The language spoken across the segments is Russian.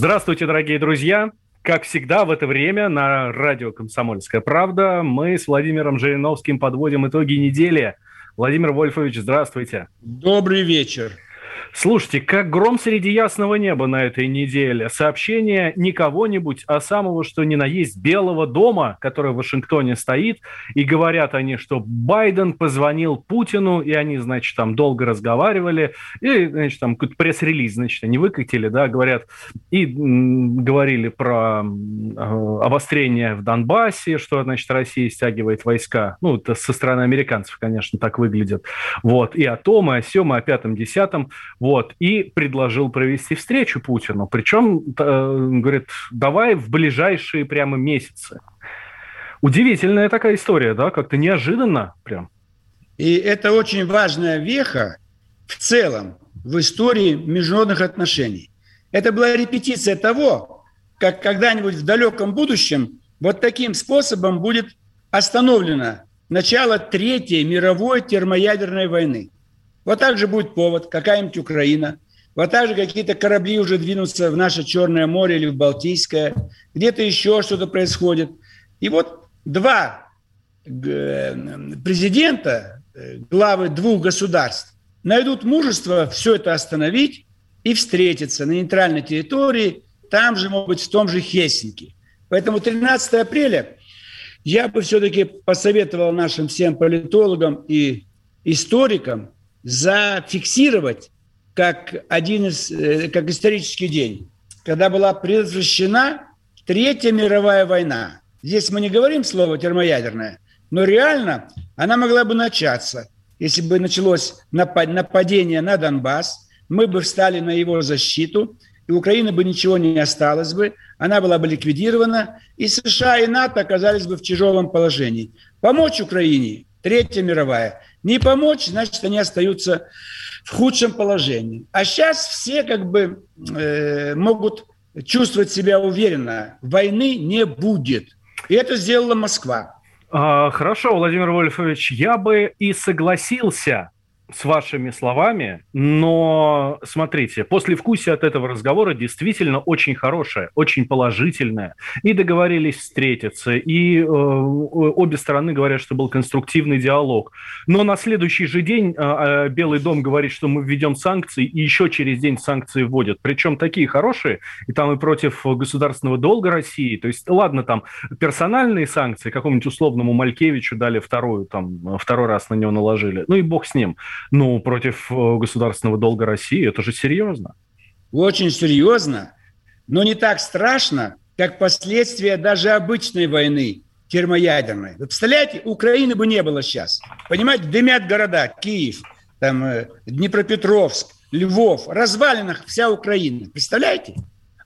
Здравствуйте, дорогие друзья! Как всегда в это время на радио «Комсомольская правда» мы с Владимиром Жириновским подводим итоги недели. Владимир Вольфович, здравствуйте. Добрый вечер. Слушайте, как гром среди ясного неба на этой неделе. Сообщение не кого-нибудь, а самого, что ни на есть, Белого дома, который в Вашингтоне стоит, и говорят они, что Байден позвонил Путину, и они, значит, там долго разговаривали, и, значит, там какой-то пресс-релиз, значит, они выкатили, да, говорят, и говорили про э, обострение в Донбассе, что, значит, Россия стягивает войска. Ну, это со стороны американцев, конечно, так выглядит. Вот, и о том, и о сем, и о пятом, десятом. Вот, и предложил провести встречу Путину. Причем, э, говорит, давай в ближайшие прямо месяцы. Удивительная такая история, да, как-то неожиданно прям. И это очень важная веха в целом в истории международных отношений. Это была репетиция того, как когда-нибудь в далеком будущем вот таким способом будет остановлено начало Третьей мировой термоядерной войны. Вот так же будет повод, какая-нибудь Украина, вот так же какие-то корабли уже двинутся в наше Черное море или в Балтийское, где-то еще что-то происходит. И вот два э, президента, э, главы двух государств, найдут мужество все это остановить и встретиться на нейтральной территории, там же, может быть, в том же Хельсинки. Поэтому 13 апреля я бы все-таки посоветовал нашим всем политологам и историкам зафиксировать как один из, э, как исторический день, когда была предотвращена Третья мировая война. Здесь мы не говорим слово термоядерное, но реально она могла бы начаться, если бы началось нападение на Донбасс, мы бы встали на его защиту, и Украины бы ничего не осталось бы, она была бы ликвидирована, и США и НАТО оказались бы в тяжелом положении. Помочь Украине, Третья мировая, не помочь, значит, они остаются в худшем положении. А сейчас все как бы э, могут чувствовать себя уверенно. Войны не будет. И это сделала Москва. А, Хорошо, Владимир Вольфович, я бы и согласился с вашими словами, но смотрите, после вкуса от этого разговора действительно очень хорошее, очень положительное. И договорились встретиться, и э, обе стороны говорят, что был конструктивный диалог. Но на следующий же день э, Белый дом говорит, что мы введем санкции, и еще через день санкции вводят. Причем такие хорошие, и там и против государственного долга России. То есть, ладно, там персональные санкции, какому-нибудь условному Малькевичу дали вторую, там, второй раз на него наложили. Ну и бог с ним. Ну, против э, государственного долга России, это же серьезно. Очень серьезно, но не так страшно, как последствия даже обычной войны термоядерной. Вы представляете, Украины бы не было сейчас. Понимаете, дымят города, Киев, там, э, Днепропетровск, Львов, развалинах вся Украина. Представляете?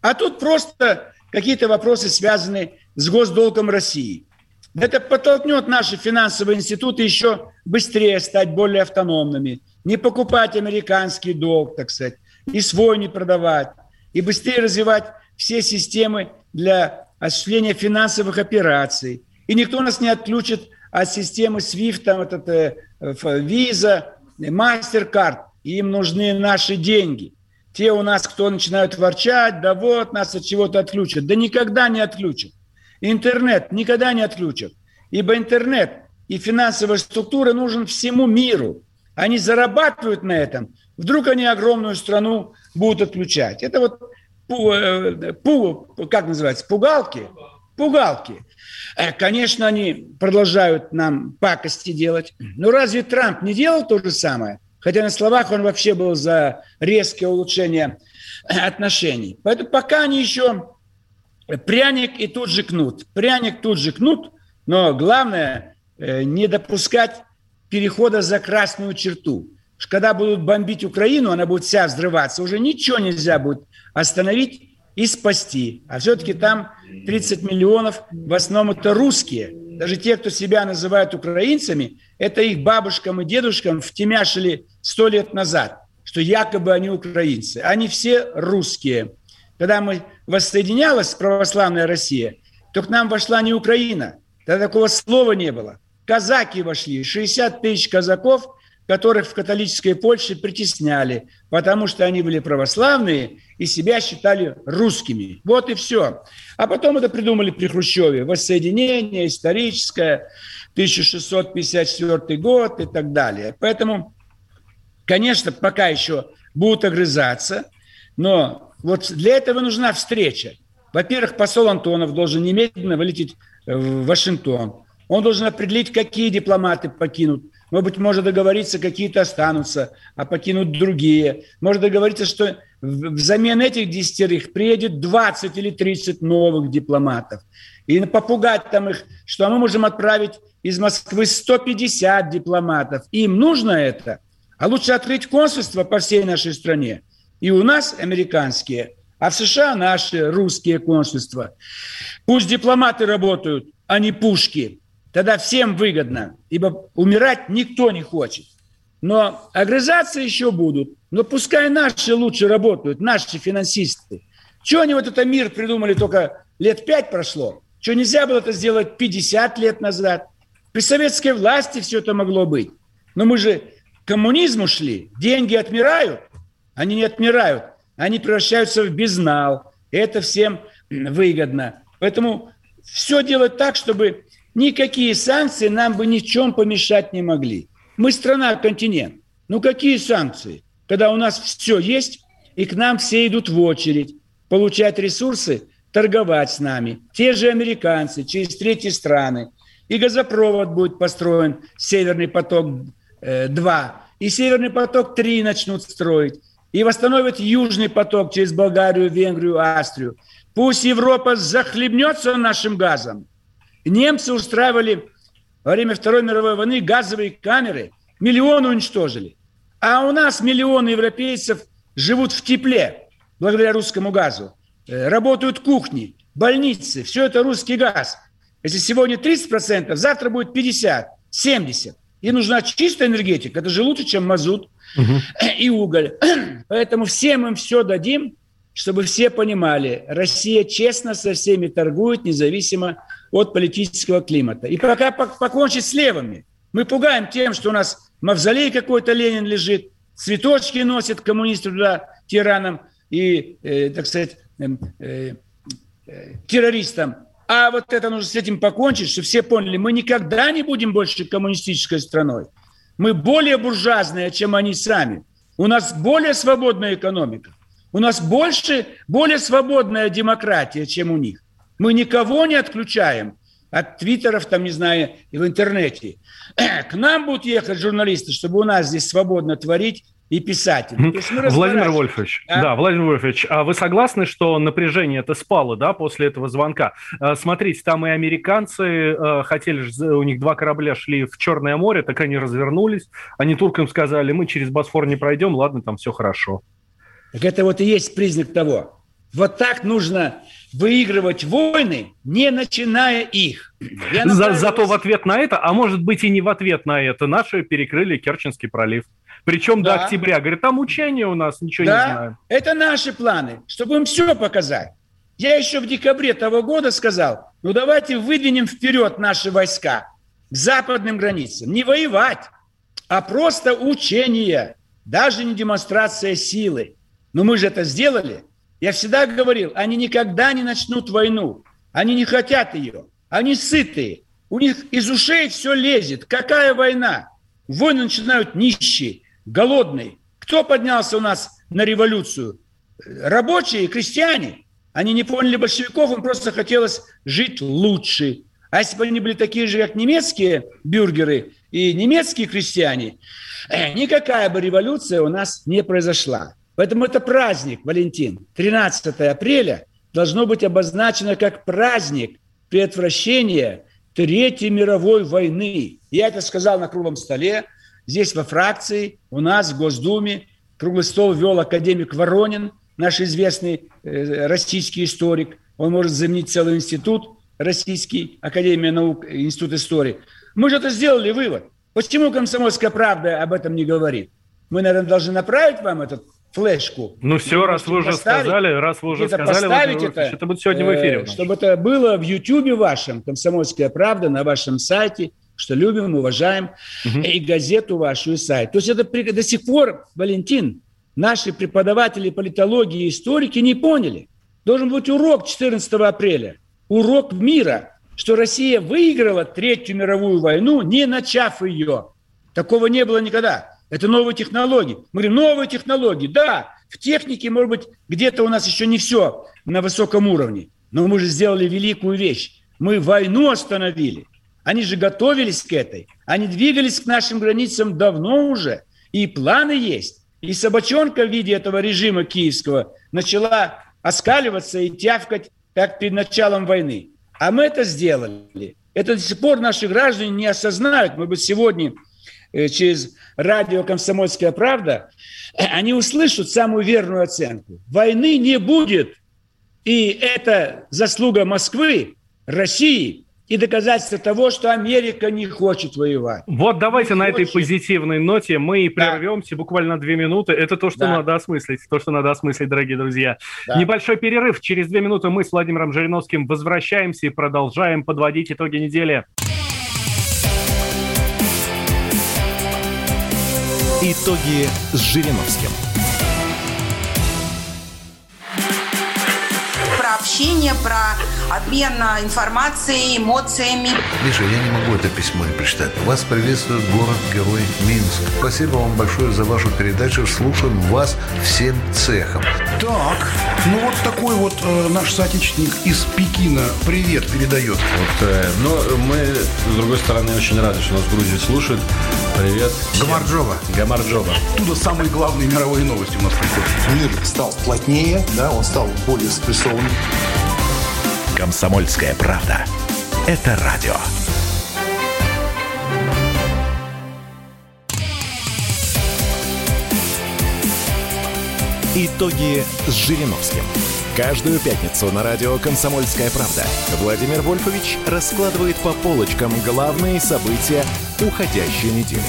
А тут просто какие-то вопросы связаны с госдолгом России. Это подтолкнет наши финансовые институты еще быстрее стать более автономными, не покупать американский долг, так сказать, и свой не продавать, и быстрее развивать все системы для осуществления финансовых операций. И никто нас не отключит от системы SWIFT, там, этот, э, Visa, MasterCard. Им нужны наши деньги. Те у нас, кто начинают ворчать, да вот, нас от чего-то отключат. Да никогда не отключат. Интернет никогда не отключат, ибо интернет и финансовая структура нужен всему миру. Они зарабатывают на этом. Вдруг они огромную страну будут отключать. Это вот пу, пу, как называется, пугалки? Пугалки. Э, конечно, они продолжают нам пакости делать. Но разве Трамп не делал то же самое? Хотя на словах он вообще был за резкое улучшение отношений. Поэтому пока они еще пряник и тут же кнут. Пряник тут же кнут, но главное э, не допускать перехода за красную черту. Когда будут бомбить Украину, она будет вся взрываться, уже ничего нельзя будет остановить и спасти. А все-таки там 30 миллионов, в основном это русские. Даже те, кто себя называют украинцами, это их бабушкам и дедушкам втемяшили сто лет назад, что якобы они украинцы. Они все русские. Когда мы воссоединялась православная Россия, то к нам вошла не Украина. Тогда такого слова не было. Казаки вошли, 60 тысяч казаков – которых в католической Польше притесняли, потому что они были православные и себя считали русскими. Вот и все. А потом это придумали при Хрущеве. Воссоединение историческое, 1654 год и так далее. Поэтому, конечно, пока еще будут огрызаться, но вот для этого нужна встреча. Во-первых, посол Антонов должен немедленно вылететь в Вашингтон. Он должен определить, какие дипломаты покинут может быть, можно договориться, какие-то останутся, а покинут другие. Можно договориться, что взамен этих десятерых приедет 20 или 30 новых дипломатов. И попугать там их, что мы можем отправить из Москвы 150 дипломатов. Им нужно это. А лучше открыть консульство по всей нашей стране. И у нас американские, а в США наши русские консульства. Пусть дипломаты работают, а не пушки. Тогда всем выгодно, ибо умирать никто не хочет. Но огрызаться еще будут. Но пускай наши лучше работают, наши финансисты. Чего они вот этот мир придумали только лет пять прошло? Что нельзя было это сделать 50 лет назад? При советской власти все это могло быть. Но мы же к коммунизму шли. Деньги отмирают. Они не отмирают. Они превращаются в безнал. Это всем выгодно. Поэтому все делать так, чтобы Никакие санкции нам бы ни в чем помешать не могли. Мы страна-континент. Ну какие санкции? Когда у нас все есть, и к нам все идут в очередь, получать ресурсы, торговать с нами. Те же американцы через третьи страны. И газопровод будет построен, Северный поток-2. Э, и Северный поток-3 начнут строить. И восстановят Южный поток через Болгарию, Венгрию, Австрию. Пусть Европа захлебнется нашим газом – Немцы устраивали во время Второй мировой войны газовые камеры, миллионы уничтожили. А у нас миллионы европейцев живут в тепле благодаря русскому газу. Э, работают кухни, больницы, все это русский газ. Если сегодня 30%, завтра будет 50, 70. И нужна чистая энергетика, это же лучше, чем мазут угу. и уголь. Поэтому всем им все дадим, чтобы все понимали, Россия честно со всеми торгует, независимо от политического климата. И пока покончить с левыми, мы пугаем тем, что у нас мавзолей какой-то Ленин лежит, цветочки носят коммунисты туда, тиранам и, э, так сказать, э, э, э, террористам. А вот это нужно с этим покончить, чтобы все поняли, мы никогда не будем больше коммунистической страной. Мы более буржуазные, чем они сами. У нас более свободная экономика. У нас больше, более свободная демократия, чем у них. Мы никого не отключаем от твиттеров, там, не знаю, и в интернете. К нам будут ехать журналисты, чтобы у нас здесь свободно творить и писать. Владимир Вольфович, а? да, Владимир Вольфович, а вы согласны, что напряжение это спало, да, после этого звонка? А, смотрите, там и американцы а, хотели, у них два корабля шли в Черное море, так они развернулись, они туркам сказали, мы через Босфор не пройдем, ладно, там все хорошо. Так это вот и есть признак того. Вот так нужно выигрывать войны, не начиная их. За, зато в ответ на это, а может быть и не в ответ на это, наши перекрыли Керченский пролив. Причем да. до октября. Говорит, там учения у нас, ничего да, не знаю. это наши планы, чтобы им все показать. Я еще в декабре того года сказал, ну давайте выдвинем вперед наши войска к западным границам. Не воевать, а просто учение, даже не демонстрация силы. Но мы же это сделали – я всегда говорил, они никогда не начнут войну. Они не хотят ее. Они сытые. У них из ушей все лезет. Какая война? Войны начинают нищие, голодные. Кто поднялся у нас на революцию? Рабочие, крестьяне. Они не поняли большевиков, им просто хотелось жить лучше. А если бы они были такие же, как немецкие бюргеры и немецкие крестьяне, э, никакая бы революция у нас не произошла. Поэтому это праздник, Валентин. 13 апреля должно быть обозначено как праздник предотвращения Третьей мировой войны. Я это сказал на круглом столе. Здесь во фракции, у нас в Госдуме круглый стол вел академик Воронин. наш известный э, российский историк, он может заменить целый институт, Российский, Академия наук, Институт истории. Мы же это сделали вывод. Почему «Комсомольская правда» об этом не говорит? Мы, наверное, должны направить вам этот флешку. Ну все, раз вы уже сказали, раз вы уже сказали, поставить вот, это, это будет сегодня в эфире. Э, чтобы это было в Ютьюбе вашем, «Комсомольская правда», на вашем сайте, что любим, уважаем, угу. и газету вашу, и сайт. То есть это до сих пор, Валентин, наши преподаватели политологии и историки не поняли. Должен быть урок 14 апреля. Урок мира, что Россия выиграла Третью мировую войну, не начав ее. Такого не было никогда. Это новые технологии. Мы говорим, новые технологии. Да, в технике, может быть, где-то у нас еще не все на высоком уровне. Но мы же сделали великую вещь. Мы войну остановили. Они же готовились к этой. Они двигались к нашим границам давно уже. И планы есть. И собачонка в виде этого режима киевского начала оскаливаться и тявкать, как перед началом войны. А мы это сделали. Это до сих пор наши граждане не осознают. Мы бы сегодня через радио «Комсомольская правда», э, они услышат самую верную оценку. Войны не будет. И это заслуга Москвы, России и доказательство того, что Америка не хочет воевать. Вот давайте не на хочет. этой позитивной ноте мы и прервемся да. буквально две минуты. Это то, что да. надо осмыслить, то, что надо осмыслить, дорогие друзья. Да. Небольшой перерыв. Через две минуты мы с Владимиром Жириновским возвращаемся и продолжаем подводить итоги недели. Итоги с Жириновским. Про общение, про обмен информацией, эмоциями. Миша, я не могу это письмо не прочитать. Вас приветствует город-герой Минск. Спасибо вам большое за вашу передачу. Слушаем вас всем цехом. Так, ну вот такой вот э, наш соотечественник из Пекина привет передает. Вот, э, но мы, с другой стороны, очень рады, что нас в Грузии слушают. Привет. Гамарджова. Гамарджова. Оттуда самые главные мировые новости у нас приходят. Мир стал плотнее, да, он стал более спрессованным. «Комсомольская правда». Это радио. Итоги с Жириновским. Каждую пятницу на радио «Комсомольская правда» Владимир Вольфович раскладывает по полочкам главные события уходящей недели.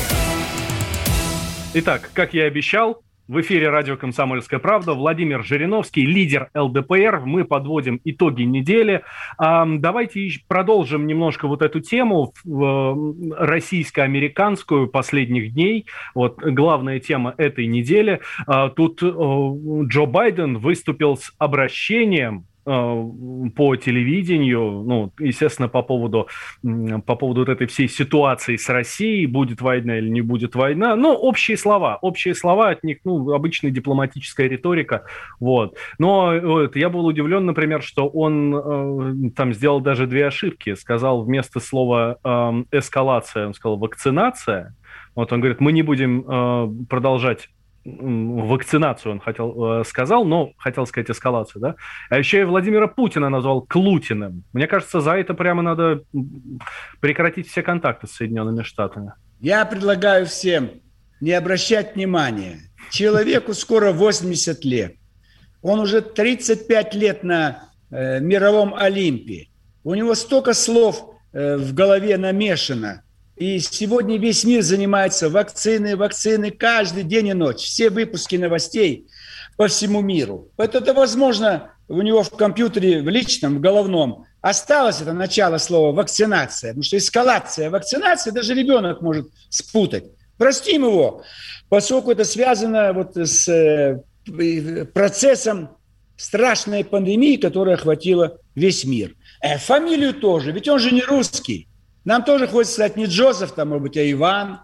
Итак, как я и обещал, в эфире радио «Комсомольская правда» Владимир Жириновский, лидер ЛДПР. Мы подводим итоги недели. Давайте продолжим немножко вот эту тему российско-американскую последних дней. Вот главная тема этой недели. А, тут Джо Байден выступил с обращением Э, по телевидению, ну, естественно, по поводу, по поводу вот этой всей ситуации с Россией, будет война или не будет война, ну, общие слова, общие слова от них, ну, обычная дипломатическая риторика, вот. Но вот, я был удивлен, например, что он э, там сделал даже две ошибки, сказал вместо слова э, эскалация, он сказал вакцинация, вот он говорит, мы не будем э, продолжать вакцинацию он хотел, э, сказал, но хотел сказать эскалацию, да? А еще и Владимира Путина назвал Клутиным. Мне кажется, за это прямо надо прекратить все контакты с Соединенными Штатами. Я предлагаю всем не обращать внимания. Человеку скоро 80 лет. Он уже 35 лет на э, мировом Олимпе. У него столько слов э, в голове намешано – и сегодня весь мир занимается вакцины, вакцины каждый день и ночь. Все выпуски новостей по всему миру. Поэтому это возможно у него в компьютере, в личном, в головном. Осталось это начало слова вакцинация. Потому что эскалация, вакцинация даже ребенок может спутать. Простим его, поскольку это связано вот с э, процессом страшной пандемии, которая охватила весь мир. Э, фамилию тоже, ведь он же не русский. Нам тоже хочется сказать не Джозеф, там, может быть, а Иван.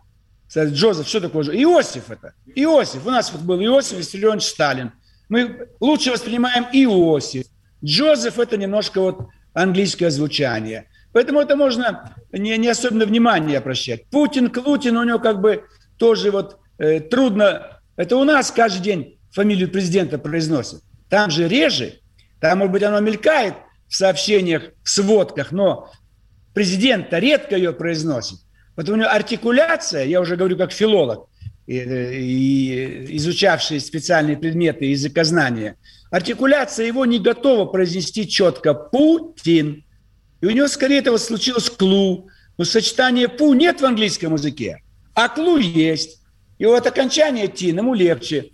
Сказать, Джозеф, что такое? Иосиф это. Иосиф. У нас вот был Иосиф Виссарионович Сталин. Мы лучше воспринимаем Иосиф. Джозеф – это немножко вот английское звучание. Поэтому это можно не, не особенно внимание обращать. Путин, Клутин, у него как бы тоже вот э, трудно. Это у нас каждый день фамилию президента произносят. Там же реже. Там, может быть, оно мелькает в сообщениях, в сводках, но президент редко ее произносит. Вот у него артикуляция, я уже говорю как филолог, и, и изучавший специальные предметы языкознания, артикуляция его не готова произнести четко «Путин». И у него скорее этого случилось «клу». Но сочетание «пу» нет в английском языке, а «клу» есть. И вот окончание «тин» ему легче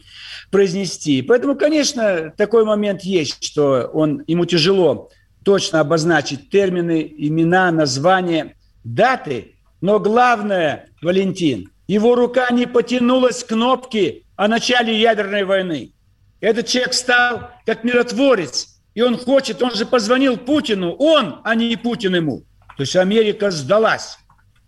произнести. Поэтому, конечно, такой момент есть, что он, ему тяжело точно обозначить термины, имена, названия, даты. Но главное, Валентин, его рука не потянулась к кнопке о начале ядерной войны. Этот человек стал как миротворец, и он хочет, он же позвонил Путину, он, а не Путин ему. То есть Америка сдалась.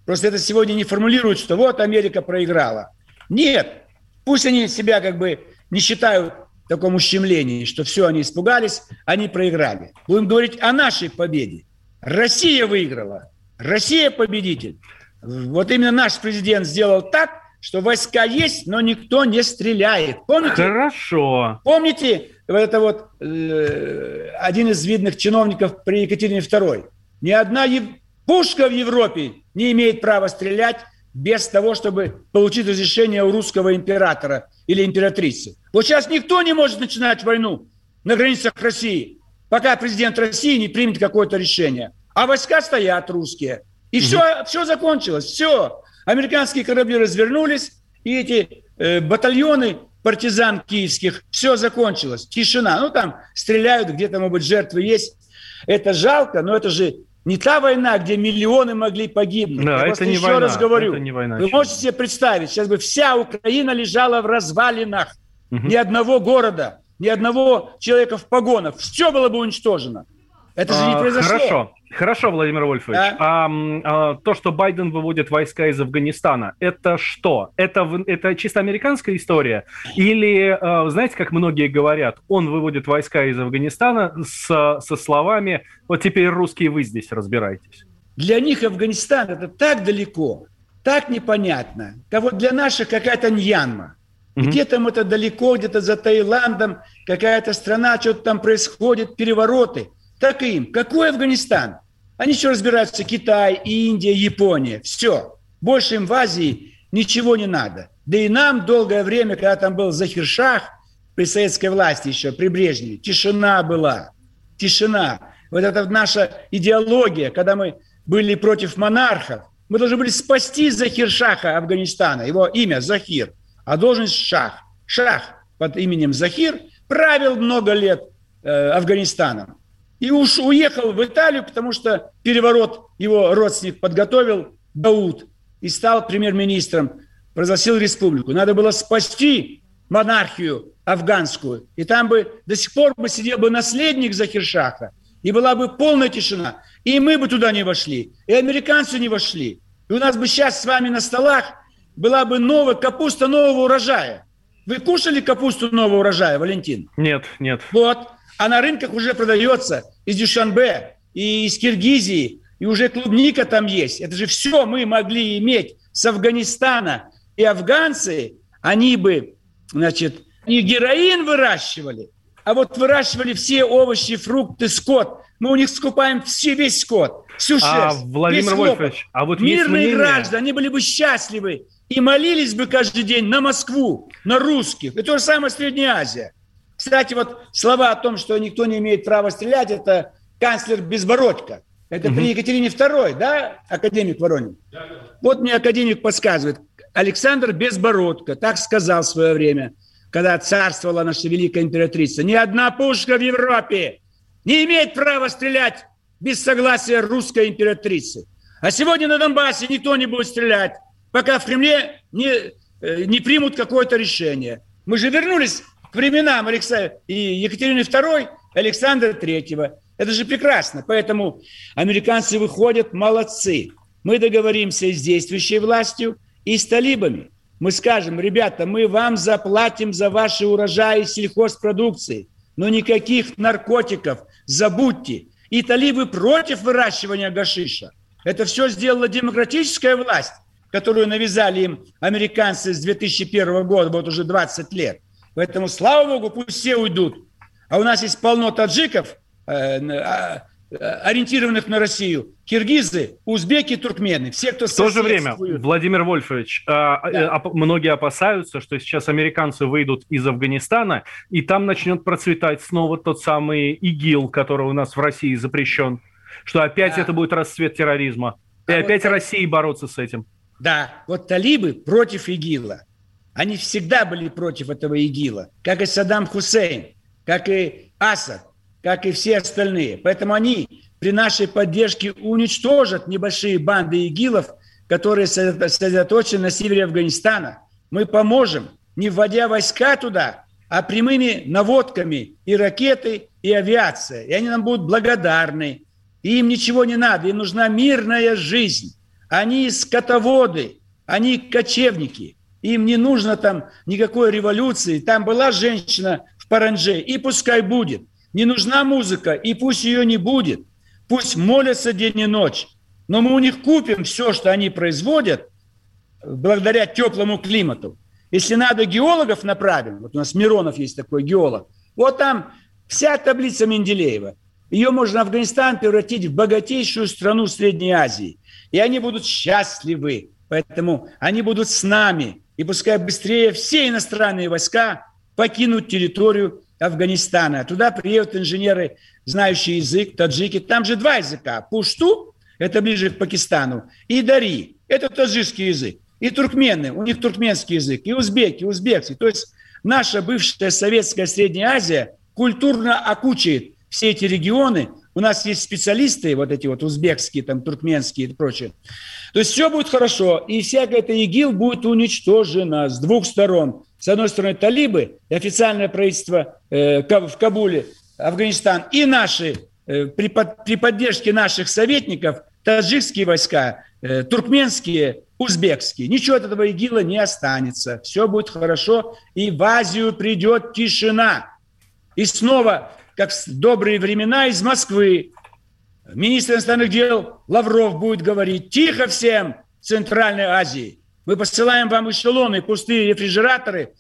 Просто это сегодня не формулируют, что вот Америка проиграла. Нет, пусть они себя как бы не считают таком ущемлении, что все, они испугались, они проиграли. Будем говорить о нашей победе. Россия выиграла. Россия победитель. Вот именно наш президент сделал так, что войска есть, но никто не стреляет. Помните? Хорошо. Помните, это вот э, один из видных чиновников при Екатерине II. Ни одна ев... пушка в Европе не имеет права стрелять без того, чтобы получить разрешение у русского императора или императрицы. Вот сейчас никто не может начинать войну на границах России, пока президент России не примет какое-то решение. А войска стоят русские. И угу. все, все закончилось, все. Американские корабли развернулись, и эти э, батальоны партизан киевских, все закончилось, тишина. Ну, там стреляют, где-то, может быть, жертвы есть. Это жалко, но это же не та война, где миллионы могли погибнуть. Да, Я это не еще война. раз говорю, это не война, вы можете себе представить, сейчас бы вся Украина лежала в развалинах, угу. ни одного города, ни одного человека в погонах, все было бы уничтожено. Это же не а, произошло. Хорошо, хорошо, Владимир Вольфович. Да? А, а, то, что Байден выводит войска из Афганистана, это что? Это, это чисто американская история? Или, а, знаете, как многие говорят, он выводит войска из Афганистана с, со словами «вот теперь русские вы здесь разбирайтесь». Для них Афганистан это так далеко, так непонятно. А вот для наших какая-то Ньянма. Где там это далеко, где-то за Таиландом, какая-то страна, что-то там происходит, перевороты – так и им. Какой Афганистан? Они еще разбираются Китай, Индия, Япония. Все. Больше им в Азии ничего не надо. Да и нам долгое время, когда там был Захиршах, при советской власти еще, при Брежневе, тишина была. Тишина. Вот это наша идеология, когда мы были против монархов. Мы должны были спасти Захиршаха Афганистана. Его имя Захир, а должность Шах. Шах под именем Захир правил много лет э, Афганистаном. И уж уехал в Италию, потому что переворот его родственник подготовил, Дауд, и стал премьер-министром, провозгласил республику. Надо было спасти монархию афганскую. И там бы до сих пор бы сидел бы наследник Захиршаха, и была бы полная тишина. И мы бы туда не вошли, и американцы не вошли. И у нас бы сейчас с вами на столах была бы новая капуста нового урожая. Вы кушали капусту нового урожая, Валентин? Нет, нет. Вот а на рынках уже продается из Дюшанбе, и из Киргизии, и уже клубника там есть. Это же все мы могли иметь с Афганистана. И афганцы, они бы, значит, не героин выращивали, а вот выращивали все овощи, фрукты, скот. Мы у них скупаем все, весь скот, всю а, шерсть, а, Владимир Вольфович, а вот Мирные мнение... граждане, они были бы счастливы и молились бы каждый день на Москву, на русских. И то же самое Средняя Азия. Кстати, вот слова о том, что никто не имеет права стрелять, это канцлер Безбородько. Это угу. при Екатерине II, да, академик Воронин? Да, да. Вот мне академик подсказывает. Александр Безбородко так сказал в свое время, когда царствовала наша великая императрица. Ни одна пушка в Европе не имеет права стрелять без согласия русской императрицы. А сегодня на Донбассе никто не будет стрелять, пока в Кремле не, э, не примут какое-то решение. Мы же вернулись к временам и Екатерины II, Александра III. Это же прекрасно. Поэтому американцы выходят молодцы. Мы договоримся с действующей властью, и с талибами. Мы скажем, ребята, мы вам заплатим за ваши урожаи сельхозпродукции, но никаких наркотиков, забудьте. И талибы против выращивания гашиша. Это все сделала демократическая власть, которую навязали им американцы с 2001 года, вот уже 20 лет. Поэтому, слава богу, пусть все уйдут. А у нас есть полно таджиков, э, а, ориентированных на Россию. Киргизы, узбеки, туркмены. Все, кто В то же время, Владимир Вольфович, да. многие опасаются, что сейчас американцы выйдут из Афганистана, и там начнет процветать снова тот самый ИГИЛ, который у нас в России запрещен. Что опять да. это будет расцвет терроризма. И а опять вот... России бороться с этим. Да, вот талибы против ИГИЛа. Они всегда были против этого ИГИЛа, как и Саддам Хусейн, как и Асад, как и все остальные. Поэтому они при нашей поддержке уничтожат небольшие банды ИГИЛов, которые сосредоточены на севере Афганистана. Мы поможем, не вводя войска туда, а прямыми наводками и ракеты, и авиация. И они нам будут благодарны. И им ничего не надо, им нужна мирная жизнь. Они скотоводы, они кочевники. Им не нужно там никакой революции. Там была женщина в Паранже, и пускай будет. Не нужна музыка, и пусть ее не будет. Пусть молятся день и ночь. Но мы у них купим все, что они производят, благодаря теплому климату. Если надо, геологов направим. Вот у нас Миронов есть такой геолог. Вот там вся таблица Менделеева. Ее можно Афганистан превратить в богатейшую страну Средней Азии. И они будут счастливы. Поэтому они будут с нами и пускай быстрее все иностранные войска покинут территорию Афганистана. Туда приедут инженеры, знающие язык, таджики. Там же два языка. Пушту, это ближе к Пакистану, и Дари, это таджикский язык. И туркмены, у них туркменский язык, и узбеки, узбекский. То есть наша бывшая советская Средняя Азия культурно окучает все эти регионы. У нас есть специалисты, вот эти вот узбекские, там, туркменские и прочее. То есть все будет хорошо, и всякая эта ИГИЛ будет уничтожена с двух сторон. С одной стороны, талибы и официальное правительство э, в Кабуле, Афганистан, и наши, э, при, под, при поддержке наших советников, таджикские войска, э, туркменские, узбекские. Ничего от этого ИГИЛа не останется. Все будет хорошо, и в Азию придет тишина. И снова, как в добрые времена, из Москвы Министр иностранных дел Лавров будет говорить, тихо всем в Центральной Азии. Мы посылаем вам эшелоны, пустые рефрижераторы,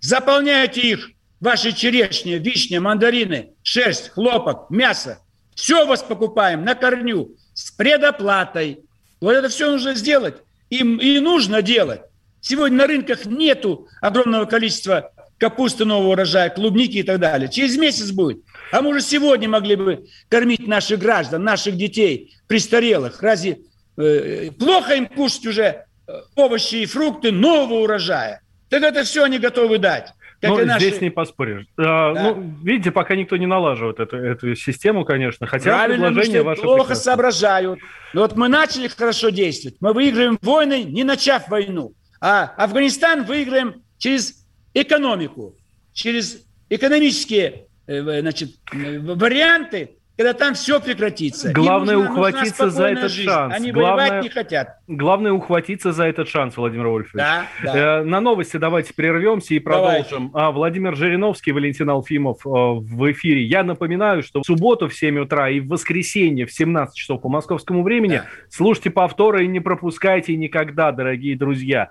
заполняйте их, ваши черешни, вишни, мандарины, шерсть, хлопок, мясо. Все вас покупаем на корню с предоплатой. Вот это все нужно сделать. Им и нужно делать. Сегодня на рынках нету огромного количества капусты нового урожая, клубники и так далее. Через месяц будет. А мы уже сегодня могли бы кормить наших граждан, наших детей, престарелых. Разве э, плохо им кушать уже э, овощи и фрукты нового урожая? Так это все они готовы дать. Как ну, наши... здесь не поспоришь. А, да. Ну, видите, пока никто не налаживает эту, эту систему, конечно. Хотя Правильно, предложение ваше плохо прекрасно. соображают. Но вот мы начали хорошо действовать. Мы выиграем войны, не начав войну. А Афганистан выиграем через экономику, через экономические э, значит, варианты, когда там все прекратится. Главное нужна, ухватиться нужна за этот жизнь. шанс. Они главное, воевать не хотят. Главное ухватиться за этот шанс, Владимир Вольфович. Да, да. Э, на новости давайте прервемся и продолжим. А, Владимир Жириновский, Валентин Алфимов э, в эфире. Я напоминаю, что в субботу в 7 утра и в воскресенье в 17 часов по московскому времени да. слушайте повторы и не пропускайте никогда, дорогие друзья.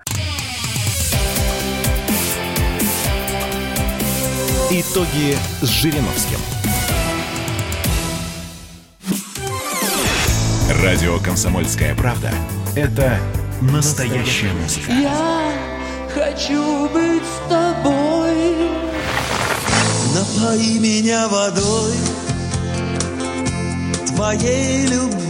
Итоги с Жириновским. Радио «Комсомольская правда» — это настоящая музыка. Я хочу быть с тобой. Напои меня водой твоей любви.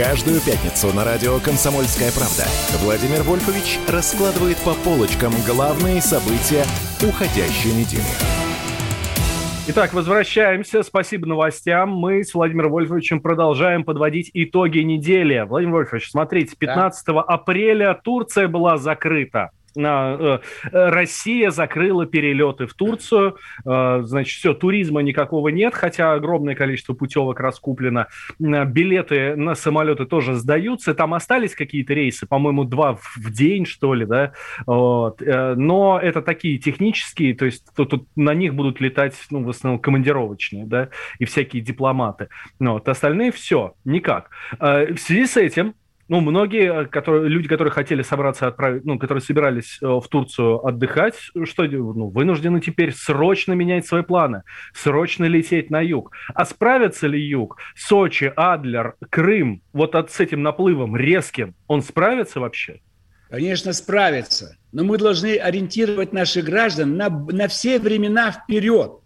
Каждую пятницу на радио «Комсомольская правда» Владимир Вольфович раскладывает по полочкам главные события уходящей недели. Итак, возвращаемся. Спасибо новостям. Мы с Владимиром Вольфовичем продолжаем подводить итоги недели. Владимир Вольфович, смотрите, 15 да. апреля Турция была закрыта. Э, Россия закрыла перелеты в Турцию, значит, все, туризма никакого нет, хотя огромное количество путевок раскуплено, билеты на самолеты тоже сдаются, там остались какие-то рейсы, по-моему, два в день, что ли, да, вот. но это такие технические, то есть тут, тут на них будут летать, ну, в основном командировочные, да, и всякие дипломаты, вот, остальные все, никак. В связи с этим ну, многие, э, которые, люди, которые хотели собраться отправить, ну, которые собирались э, в Турцию отдыхать, что ну, вынуждены теперь срочно менять свои планы, срочно лететь на юг. А справится ли юг? Сочи, Адлер, Крым, вот от, с этим наплывом резким, он справится вообще? Конечно, справится. Но мы должны ориентировать наших граждан на, на все времена вперед.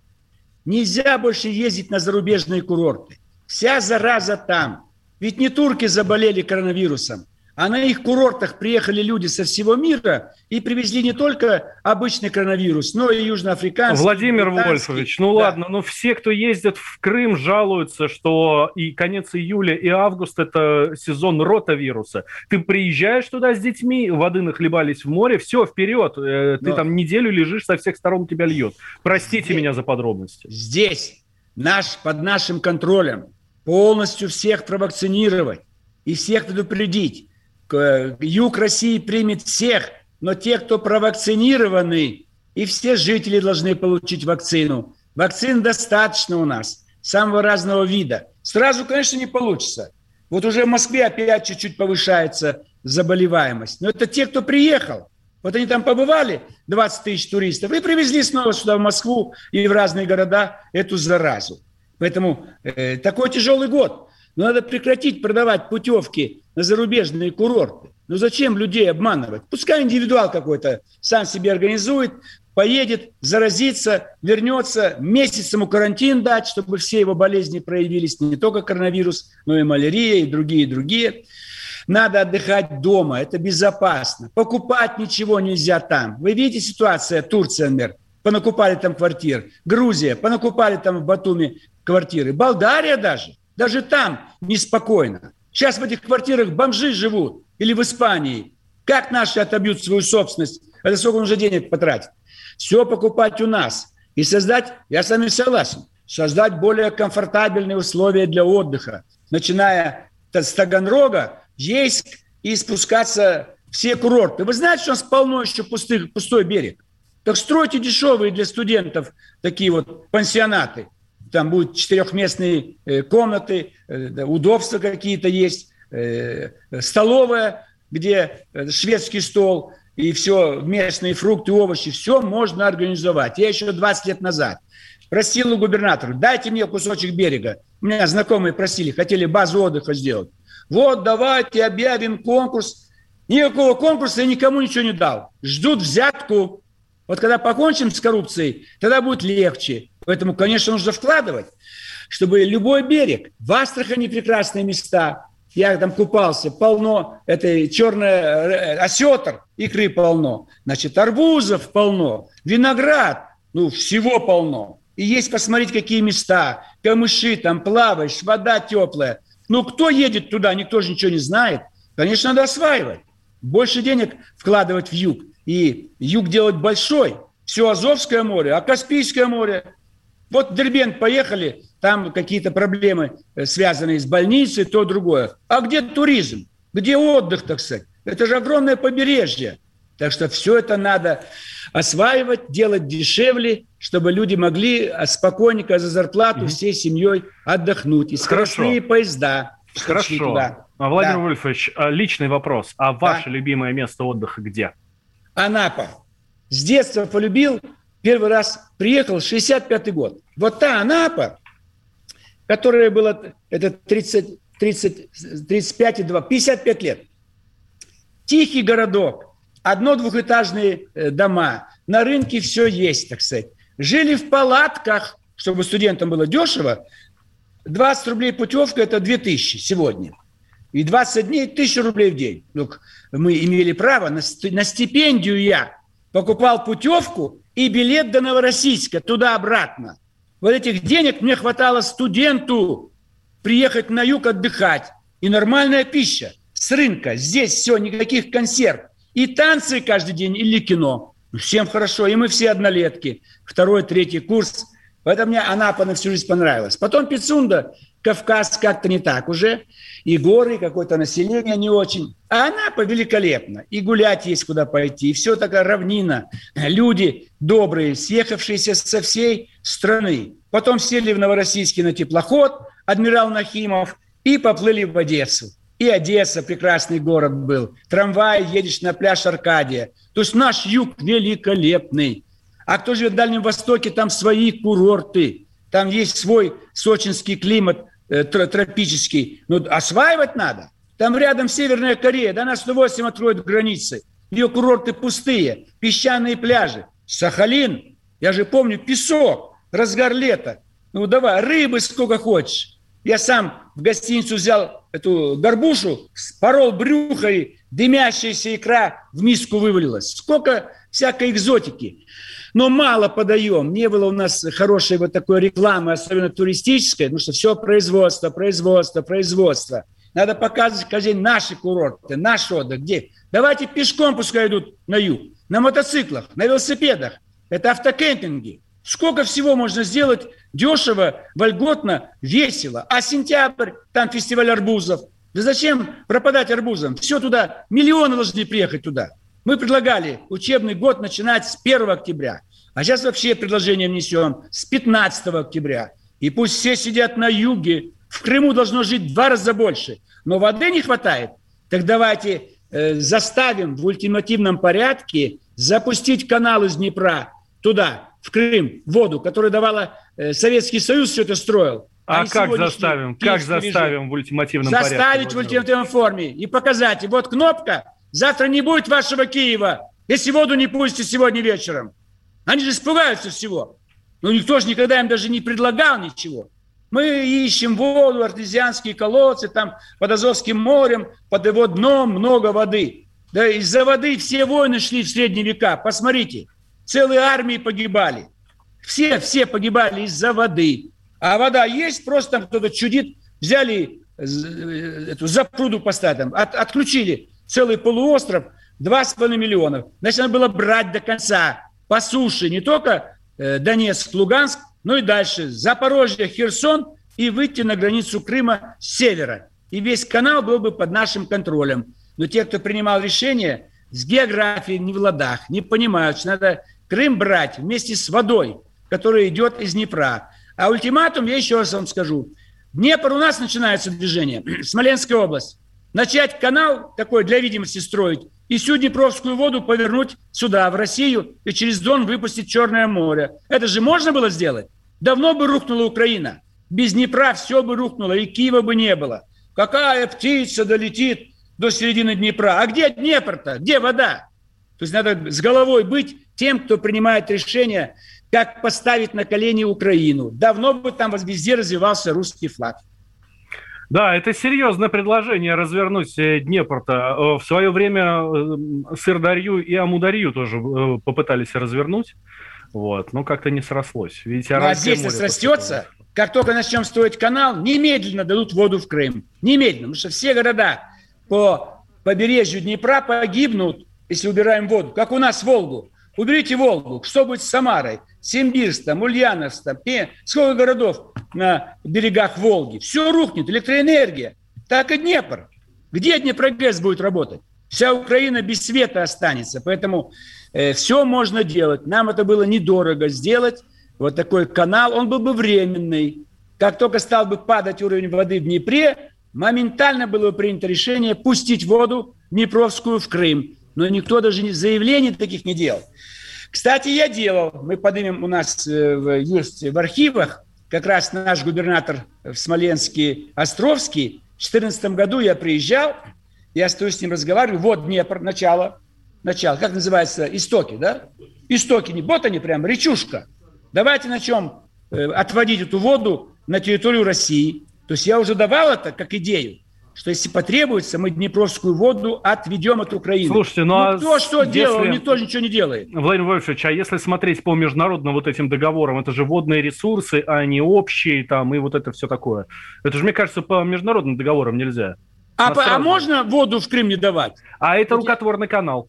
Нельзя больше ездить на зарубежные курорты. Вся зараза там. Ведь не турки заболели коронавирусом, а на их курортах приехали люди со всего мира и привезли не только обычный коронавирус, но и южноафриканский. Владимир Вольфович, ну да. ладно, но все, кто ездит в Крым, жалуются, что и конец июля, и август – это сезон ротавируса. Ты приезжаешь туда с детьми, воды нахлебались в море, все, вперед. Э, ты но... там неделю лежишь, со всех сторон тебя льет. Простите здесь, меня за подробности. Здесь, наш, под нашим контролем, полностью всех провакцинировать и всех предупредить. Юг России примет всех, но те, кто провакцинированы, и все жители должны получить вакцину. Вакцин достаточно у нас, самого разного вида. Сразу, конечно, не получится. Вот уже в Москве опять чуть-чуть повышается заболеваемость. Но это те, кто приехал. Вот они там побывали, 20 тысяч туристов, и привезли снова сюда, в Москву и в разные города эту заразу. Поэтому э, такой тяжелый год. Но надо прекратить продавать путевки на зарубежные курорты. Ну зачем людей обманывать? Пускай индивидуал какой-то сам себе организует, поедет, заразится, вернется, месяц ему карантин дать, чтобы все его болезни проявились, не только коронавирус, но и малярия, и другие, и другие. Надо отдыхать дома, это безопасно. Покупать ничего нельзя там. Вы видите ситуация Турция, например, понакупали там квартир. Грузия, понакупали там в Батуми квартиры. Болгария даже, даже там неспокойно. Сейчас в этих квартирах бомжи живут. Или в Испании. Как наши отобьют свою собственность? Это сколько нужно денег потратить? Все покупать у нас. И создать, я с вами согласен, создать более комфортабельные условия для отдыха. Начиная с Таганрога, Ейск и спускаться все курорты. Вы знаете, что у нас полно еще пустых, пустой берег? Так стройте дешевые для студентов такие вот пансионаты там будут четырехместные э, комнаты, э, удобства какие-то есть, э, столовая, где шведский стол и все, местные фрукты, овощи, все можно организовать. Я еще 20 лет назад просил у губернатора, дайте мне кусочек берега. У меня знакомые просили, хотели базу отдыха сделать. Вот, давайте объявим конкурс. Никакого конкурса я никому ничего не дал. Ждут взятку. Вот когда покончим с коррупцией, тогда будет легче. Поэтому, конечно, нужно вкладывать, чтобы любой берег, в Астрахани прекрасные места, я там купался, полно, это черная э, осетр, икры полно, значит, арбузов полно, виноград, ну, всего полно. И есть посмотреть, какие места, камыши, там плаваешь, вода теплая. Ну, кто едет туда, никто же ничего не знает. Конечно, надо осваивать. Больше денег вкладывать в юг. И юг делать большой. Все Азовское море, а Каспийское море вот в Дербент поехали, там какие-то проблемы, э, связанные с больницей, то другое. А где туризм? Где отдых, так сказать? Это же огромное побережье. Так что все это надо осваивать, делать дешевле, чтобы люди могли а, спокойненько за зарплату угу. всей семьей отдохнуть. И скоростные поезда. Хорошо. Туда. Владимир да. Вольфович, а, личный вопрос. А ваше да. любимое место отдыха где? Анапа. С детства полюбил. Первый раз приехал, 65-й год. Вот та Анапа, которая была, это 30, 30, 35 и 2, 55 лет. Тихий городок, одно-двухэтажные э, дома, на рынке все есть, так сказать. Жили в палатках, чтобы студентам было дешево. 20 рублей путевка – это 2000 сегодня. И 20 дней – 1000 рублей в день. Ну, мы имели право на, стипендию я покупал путевку и билет до Новороссийска, туда-обратно. Вот этих денег мне хватало студенту приехать на юг отдыхать. И нормальная пища с рынка. Здесь все, никаких консерв. И танцы каждый день, или кино. Всем хорошо, и мы все однолетки. Второй, третий курс. Поэтому мне Анапа на всю жизнь понравилась. Потом Пицунда, Кавказ как-то не так уже. И горы, какое-то население не очень. А Анапа великолепно. И гулять есть куда пойти. И все такая равнина. Люди добрые, съехавшиеся со всей страны. Потом сели в Новороссийске на теплоход, адмирал Нахимов, и поплыли в Одессу. И Одесса прекрасный город был. Трамвай, едешь на пляж Аркадия. То есть наш юг великолепный. А кто живет в Дальнем Востоке, там свои курорты. Там есть свой сочинский климат тропический. Ну, осваивать надо. Там рядом Северная Корея. Да на 108 откроют границы. Ее курорты пустые. Песчаные пляжи. Сахалин. Я же помню, песок. Разгар лета. Ну, давай, рыбы сколько хочешь. Я сам в гостиницу взял эту горбушу, спорол брюхо и дымящаяся икра в миску вывалилась. Сколько всякой экзотики. Но мало подаем. Не было у нас хорошей вот такой рекламы, особенно туристической, потому что все производство, производство, производство. Надо показывать день наши курорты, наш отдых. Где? Давайте пешком пускай идут на юг, на мотоциклах, на велосипедах. Это автокемпинги. Сколько всего можно сделать дешево, вольготно, весело. А сентябрь, там фестиваль арбузов. Да зачем пропадать арбузом? Все туда, миллионы должны приехать туда. Мы предлагали учебный год начинать с 1 октября. А сейчас вообще предложение внесем с 15 октября. И пусть все сидят на юге. В Крыму должно жить в два раза больше. Но воды не хватает. Так давайте э, заставим в ультимативном порядке запустить канал из Днепра туда, в Крым воду, которую давала э, Советский Союз, все это строил. А, а как заставим? Как заставим в ультимативном Заставить порядке? Заставить в ультимативной форме и показать. И вот кнопка, завтра не будет вашего Киева, если воду не пустите сегодня вечером. Они же испугаются всего. Но никто же никогда им даже не предлагал ничего. Мы ищем воду, артезианские колодцы, там под Азовским морем, под его дном много воды. Да из-за воды все войны шли в средние века. Посмотрите, Целые армии погибали. Все, все погибали из-за воды. А вода есть, просто там кто-то чудит. Взяли э, эту запруду поставили, от, отключили целый полуостров, 2,5 миллиона. Значит, надо было брать до конца по суше не только э, Донецк, Луганск, но и дальше Запорожье, Херсон и выйти на границу Крыма с севера. И весь канал был бы под нашим контролем. Но те, кто принимал решение, с географией не в ладах, не понимают, что надо Крым брать вместе с водой, которая идет из Днепра. А ультиматум, я еще раз вам скажу. Днепр у нас начинается движение, Смоленская область. Начать канал такой для видимости строить и всю Днепровскую воду повернуть сюда, в Россию, и через Дон выпустить Черное море. Это же можно было сделать? Давно бы рухнула Украина. Без Днепра все бы рухнуло, и Киева бы не было. Какая птица долетит до середины Днепра? А где Днепр-то? Где вода? То есть надо с головой быть тем, кто принимает решение, как поставить на колени Украину. Давно бы там везде развивался русский флаг. Да, это серьезное предложение развернуть э, Днепр-то. Э, в свое время э, Сырдарью и Амударью тоже попытались развернуть. Вот, но как-то не срослось. Ведь ну, а здесь срастется, как только начнем строить канал, немедленно дадут воду в Крым. Немедленно, потому что все города по побережью Днепра погибнут если убираем воду, как у нас Волгу. Уберите Волгу, что будет с Самарой, Симбирском, Ульяновском, сколько городов на берегах Волги. Все рухнет, электроэнергия. Так и Днепр. Где Днепрогэс будет работать? Вся Украина без света останется. Поэтому э, все можно делать. Нам это было недорого сделать. Вот такой канал, он был бы временный. Как только стал бы падать уровень воды в Днепре, моментально было бы принято решение пустить воду Днепровскую в Крым но никто даже заявлений таких не делал. Кстати, я делал, мы поднимем, у нас э, есть в архивах, как раз наш губернатор в Смоленске Островский, в 2014 году я приезжал, я стою с ним разговариваю, вот Днепр, начало, начало, как называется, истоки, да? Истоки, не вот они прям, речушка. Давайте начнем э, отводить эту воду на территорию России. То есть я уже давал это как идею что если потребуется, мы Днепровскую воду отведем от Украины. Слушайте, ну, ну а кто что если... делал, никто ничего не делает. Владимир Вольфович, а если смотреть по международным вот этим договорам, это же водные ресурсы, а не общие там и вот это все такое. Это же, мне кажется, по международным договорам нельзя. А, по, а можно воду в Крым не давать? А это рукотворный канал.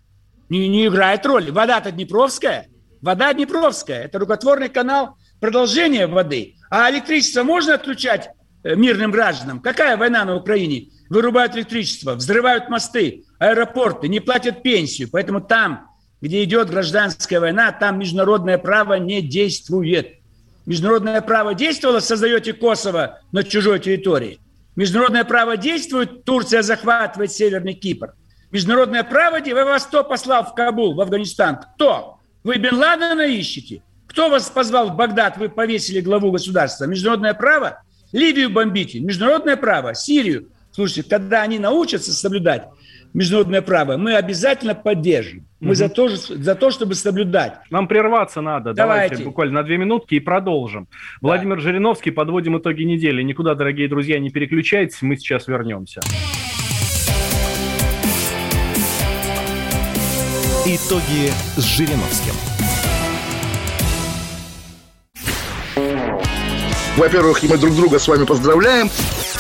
не, не играет роли. Вода-то Днепровская. Вода Днепровская. Это рукотворный канал продолжения воды. А электричество можно отключать э, мирным гражданам? Какая война на Украине? Вырубают электричество, взрывают мосты, аэропорты, не платят пенсию. Поэтому там, где идет гражданская война, там международное право не действует. Международное право действовало, создаете Косово на чужой территории. Международное право действует, Турция захватывает Северный Кипр. Международное право, вы вас кто послал в Кабул, в Афганистан? Кто? Вы Бен Ладена ищете? Кто вас позвал в Багдад? Вы повесили главу государства. Международное право? Ливию бомбите. Международное право? Сирию? Слушайте, когда они научатся соблюдать международное право, мы обязательно поддержим. Мы угу. за, то, за то, чтобы соблюдать. Нам прерваться надо. Давайте, Давайте буквально на две минутки и продолжим. Да. Владимир Жириновский, подводим итоги недели. Никуда, дорогие друзья, не переключайтесь, мы сейчас вернемся. Итоги с Жириновским. Во-первых, мы друг друга с вами поздравляем.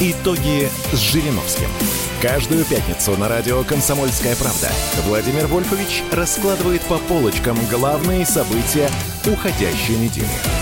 Итоги с Жириновским. Каждую пятницу на радио «Комсомольская правда» Владимир Вольфович раскладывает по полочкам главные события уходящей недели.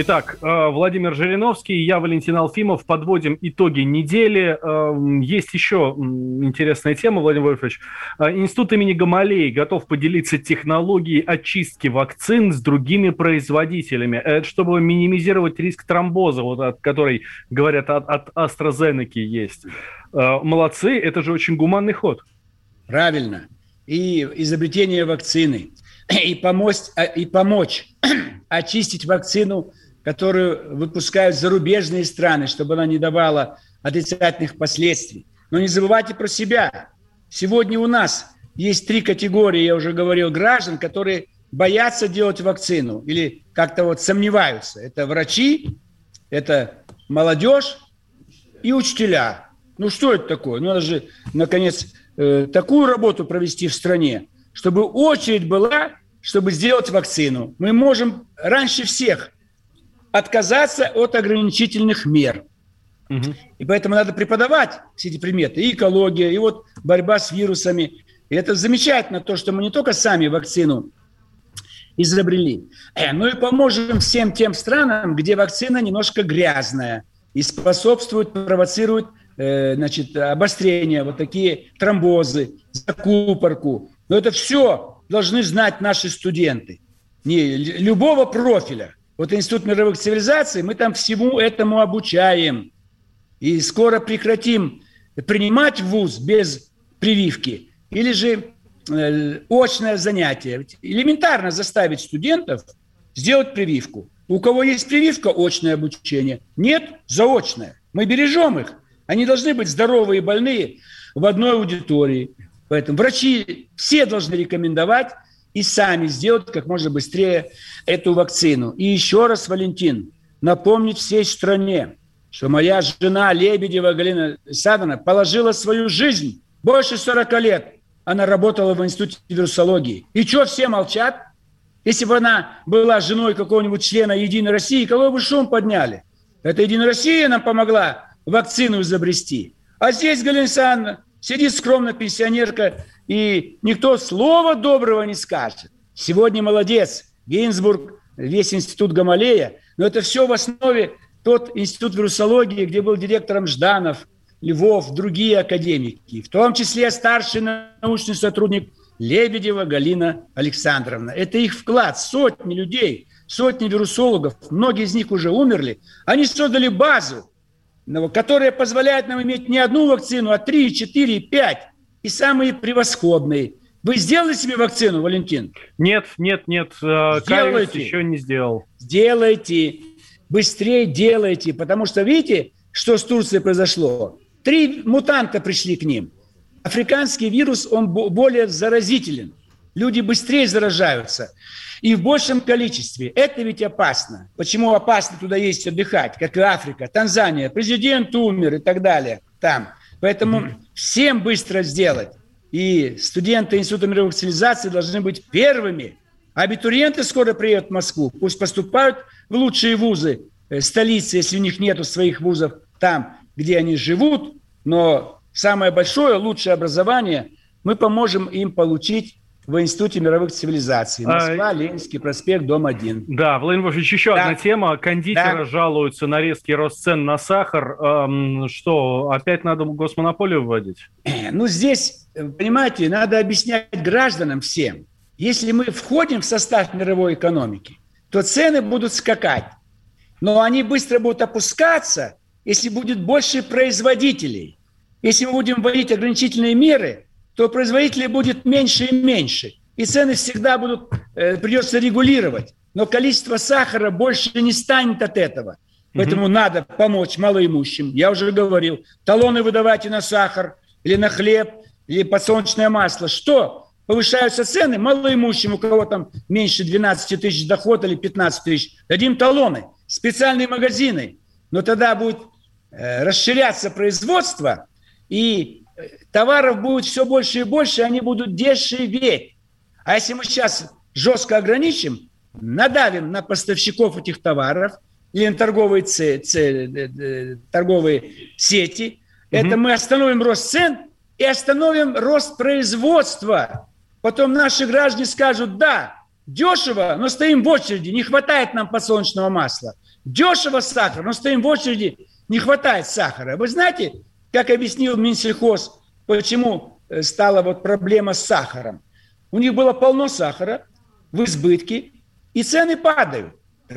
Итак, э, Владимир Жириновский, я Валентин Алфимов. Подводим итоги недели. Эм, есть еще интересная тема, Владимир Вольфович. Э, Институт имени Гамалеи готов поделиться технологией очистки вакцин с другими производителями. Чтобы минимизировать риск тромбоза, вот от которой, говорят, от, от AstraZeneca есть. Э, молодцы, это же очень гуманный ход. Правильно. И изобретение вакцины, и помочь, и помочь очистить вакцину которую выпускают зарубежные страны, чтобы она не давала отрицательных последствий. Но не забывайте про себя. Сегодня у нас есть три категории, я уже говорил, граждан, которые боятся делать вакцину или как-то вот сомневаются. Это врачи, это молодежь и учителя. Ну что это такое? Ну надо же, наконец, э, такую работу провести в стране, чтобы очередь была, чтобы сделать вакцину. Мы можем раньше всех отказаться от ограничительных мер. Угу. И поэтому надо преподавать все эти приметы. И экология, и вот борьба с вирусами. И это замечательно, то, что мы не только сами вакцину изобрели, э, но и поможем всем тем странам, где вакцина немножко грязная и способствует, провоцирует э, значит, обострение, вот такие тромбозы, закупорку. Но это все должны знать наши студенты. Не, любого профиля. Вот Институт мировых цивилизаций, мы там всему этому обучаем. И скоро прекратим принимать ВУЗ без прививки или же э, очное занятие. Элементарно заставить студентов сделать прививку. У кого есть прививка, очное обучение. Нет, заочное. Мы бережем их. Они должны быть здоровые и больные в одной аудитории. Поэтому врачи все должны рекомендовать и сами сделать как можно быстрее эту вакцину. И еще раз, Валентин, напомнить всей стране, что моя жена Лебедева Галина Садовна положила свою жизнь больше 40 лет. Она работала в Институте вирусологии. И что все молчат? Если бы она была женой какого-нибудь члена Единой России, кого бы шум подняли? Это Единая Россия нам помогла вакцину изобрести. А здесь Галина Александровна сидит скромно пенсионерка и никто слова доброго не скажет. Сегодня молодец, Гейнсбург, весь институт Гамалея, но это все в основе тот институт вирусологии, где был директором Жданов, Львов, другие академики, в том числе старший научный сотрудник Лебедева Галина Александровна. Это их вклад, сотни людей, сотни вирусологов, многие из них уже умерли. Они создали базу, которая позволяет нам иметь не одну вакцину, а три, четыре, пять и самые превосходные. Вы сделали себе вакцину, Валентин? Нет, нет, нет. Э, Сделайте. еще не сделал. Сделайте. быстрее делайте, потому что видите, что с Турцией произошло? Три мутанта пришли к ним. Африканский вирус, он более заразителен. Люди быстрее заражаются. И в большем количестве. Это ведь опасно. Почему опасно туда есть отдыхать, как и Африка, Танзания. Президент умер и так далее там. Поэтому mm-hmm. всем быстро сделать. И студенты Института мировой цивилизации должны быть первыми. Абитуриенты скоро приедут в Москву. Пусть поступают в лучшие вузы э, столицы, если у них нет своих вузов там, где они живут. Но самое большое, лучшее образование мы поможем им получить в Институте мировых цивилизаций. А, Москва, а, Ленинский проспект, дом 1. Да, Владимир Владимирович, еще да. одна тема. Кондитеры да. жалуются на резкий рост цен на сахар. Эм, что, опять надо госмонополию вводить? Ну, здесь, понимаете, надо объяснять гражданам всем. Если мы входим в состав мировой экономики, то цены будут скакать. Но они быстро будут опускаться, если будет больше производителей. Если мы будем вводить ограничительные меры – то производителей будет меньше и меньше. И цены всегда будут, э, придется регулировать. Но количество сахара больше не станет от этого. Поэтому угу. надо помочь малоимущим. Я уже говорил, талоны выдавайте на сахар или на хлеб, или подсолнечное масло. Что? Повышаются цены малоимущим, у кого там меньше 12 тысяч доход или 15 тысяч. Дадим талоны, специальные магазины. Но тогда будет э, расширяться производство, и товаров будет все больше и больше, они будут дешеветь. А если мы сейчас жестко ограничим, надавим на поставщиков этих товаров или на торговые, ц, ц, торговые сети, угу. это мы остановим рост цен и остановим рост производства. Потом наши граждане скажут, да, дешево, но стоим в очереди, не хватает нам подсолнечного масла. Дешево сахар, но стоим в очереди, не хватает сахара. Вы знаете, как объяснил Минсельхоз, почему э, стала вот проблема с сахаром. У них было полно сахара в избытке, и цены падают.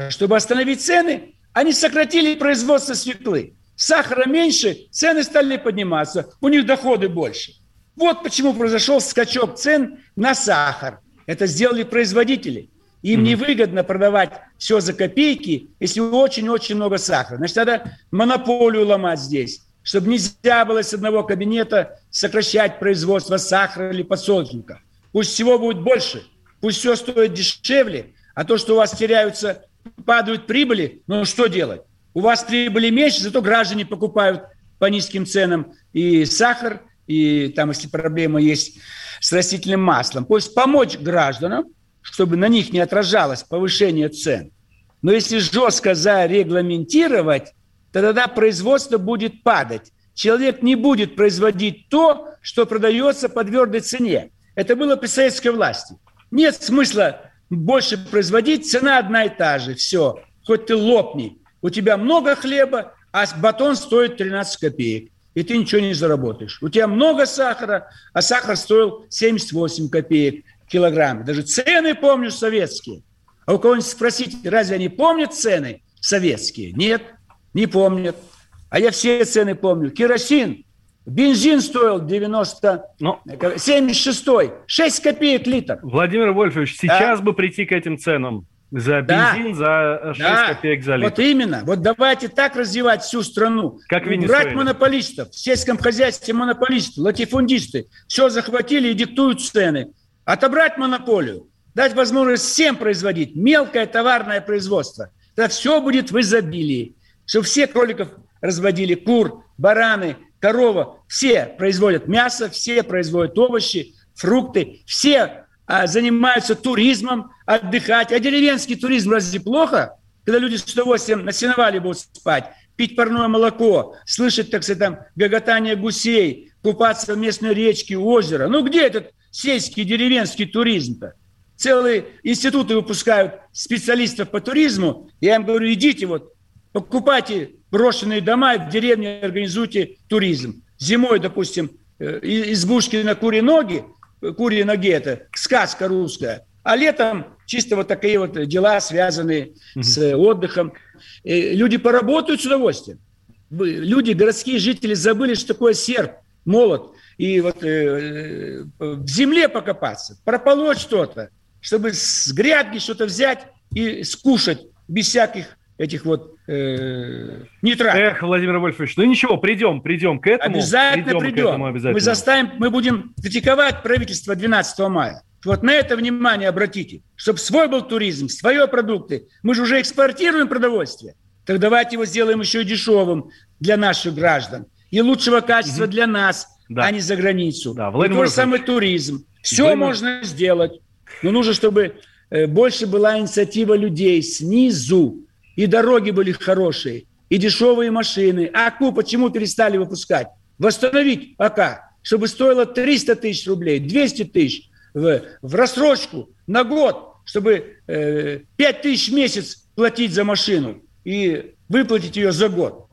Чтобы остановить цены, они сократили производство свеклы. Сахара меньше, цены стали подниматься, у них доходы больше. Вот почему произошел скачок цен на сахар. Это сделали производители. Им mm-hmm. невыгодно продавать все за копейки, если очень-очень много сахара. Значит, надо монополию ломать здесь чтобы нельзя было с одного кабинета сокращать производство сахара или подсолнечника. Пусть всего будет больше, пусть все стоит дешевле, а то, что у вас теряются, падают прибыли, ну что делать? У вас прибыли меньше, зато граждане покупают по низким ценам и сахар, и там, если проблема есть с растительным маслом. Пусть помочь гражданам, чтобы на них не отражалось повышение цен. Но если жестко зарегламентировать, тогда производство будет падать. Человек не будет производить то, что продается по твердой цене. Это было при советской власти. Нет смысла больше производить, цена одна и та же. Все, хоть ты лопни. У тебя много хлеба, а батон стоит 13 копеек, и ты ничего не заработаешь. У тебя много сахара, а сахар стоил 78 копеек килограмм. Даже цены помню советские. А у кого-нибудь спросите, разве они помнят цены советские? Нет. Не помнят. А я все цены помню. Керосин, бензин стоил 90, ну, 76 6 копеек литр. Владимир Вольфович, сейчас да. бы прийти к этим ценам. За бензин, да. за 6 да. копеек за литр. Вот именно. Вот давайте так развивать всю страну. Как Убрать монополистов, в сельском хозяйстве монополисты, латифундисты. Все захватили и диктуют цены. Отобрать монополию, дать возможность всем производить мелкое товарное производство. Тогда все будет в изобилии чтобы все кроликов разводили, кур, бараны, корова, все производят мясо, все производят овощи, фрукты, все а, занимаются туризмом, отдыхать. А деревенский туризм разве плохо? Когда люди с удовольствием на сеновале будут спать, пить парное молоко, слышать, так сказать, там, гоготание гусей, купаться в местной речке, озеро. Ну где этот сельский деревенский туризм-то? Целые институты выпускают специалистов по туризму. Я им говорю, идите вот покупайте брошенные дома в деревне, организуйте туризм. Зимой, допустим, э, избушки на куре ноги, курьи ноги – это сказка русская, а летом чисто вот такие вот дела, связанные с отдыхом. И люди поработают с удовольствием. Люди, городские жители забыли, что такое серп, молот. И вот э, э, в земле покопаться, прополоть что-то, чтобы с грядки что-то взять и скушать без всяких этих вот э, нитратов. Эх, Владимир Вольфович, ну ничего, придем, придем к этому. Обязательно придем. придем. Этому обязательно. Мы заставим, мы будем критиковать правительство 12 мая. Вот на это внимание обратите, чтобы свой был туризм, свои продукты. Мы же уже экспортируем продовольствие. Так давайте его сделаем еще и дешевым для наших граждан. И лучшего качества угу. для нас, да. а не за границу. Да, Владимир и тот же самый туризм. Все Владимир... можно сделать. Но нужно, чтобы э, больше была инициатива людей снизу. И дороги были хорошие, и дешевые машины. А АКУ почему перестали выпускать? Восстановить пока, чтобы стоило 300 тысяч рублей, 200 тысяч в, в рассрочку на год, чтобы э, 5 тысяч в месяц платить за машину и выплатить ее за год.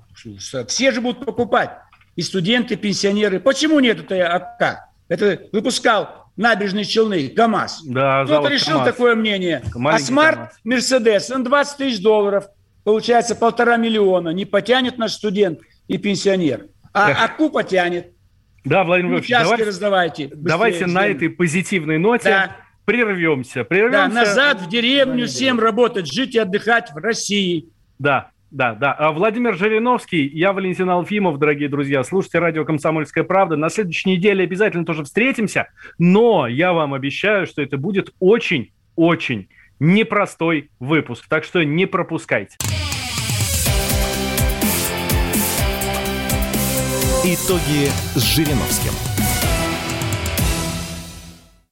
Все же будут покупать. И студенты, и пенсионеры. Почему нет этой АК? Это выпускал набережные Челны, КАМАЗ. Да, Кто-то решил КамАЗ. такое мнение. Маленький а смарт Мерседес, он 20 тысяч долларов. Получается полтора миллиона. Не потянет наш студент и пенсионер. А Эх. АКУ потянет. Да, Владимир Владимирович, давайте, раздавайте. Быстрее, давайте на этой позитивной ноте да. прервемся. прервемся. Да, назад в деревню всем работать, жить и отдыхать в России. Да, да, да. А Владимир Жириновский, я Валентин Алфимов, дорогие друзья. Слушайте радио «Комсомольская правда». На следующей неделе обязательно тоже встретимся. Но я вам обещаю, что это будет очень-очень непростой выпуск. Так что не пропускайте. Итоги с Жириновским.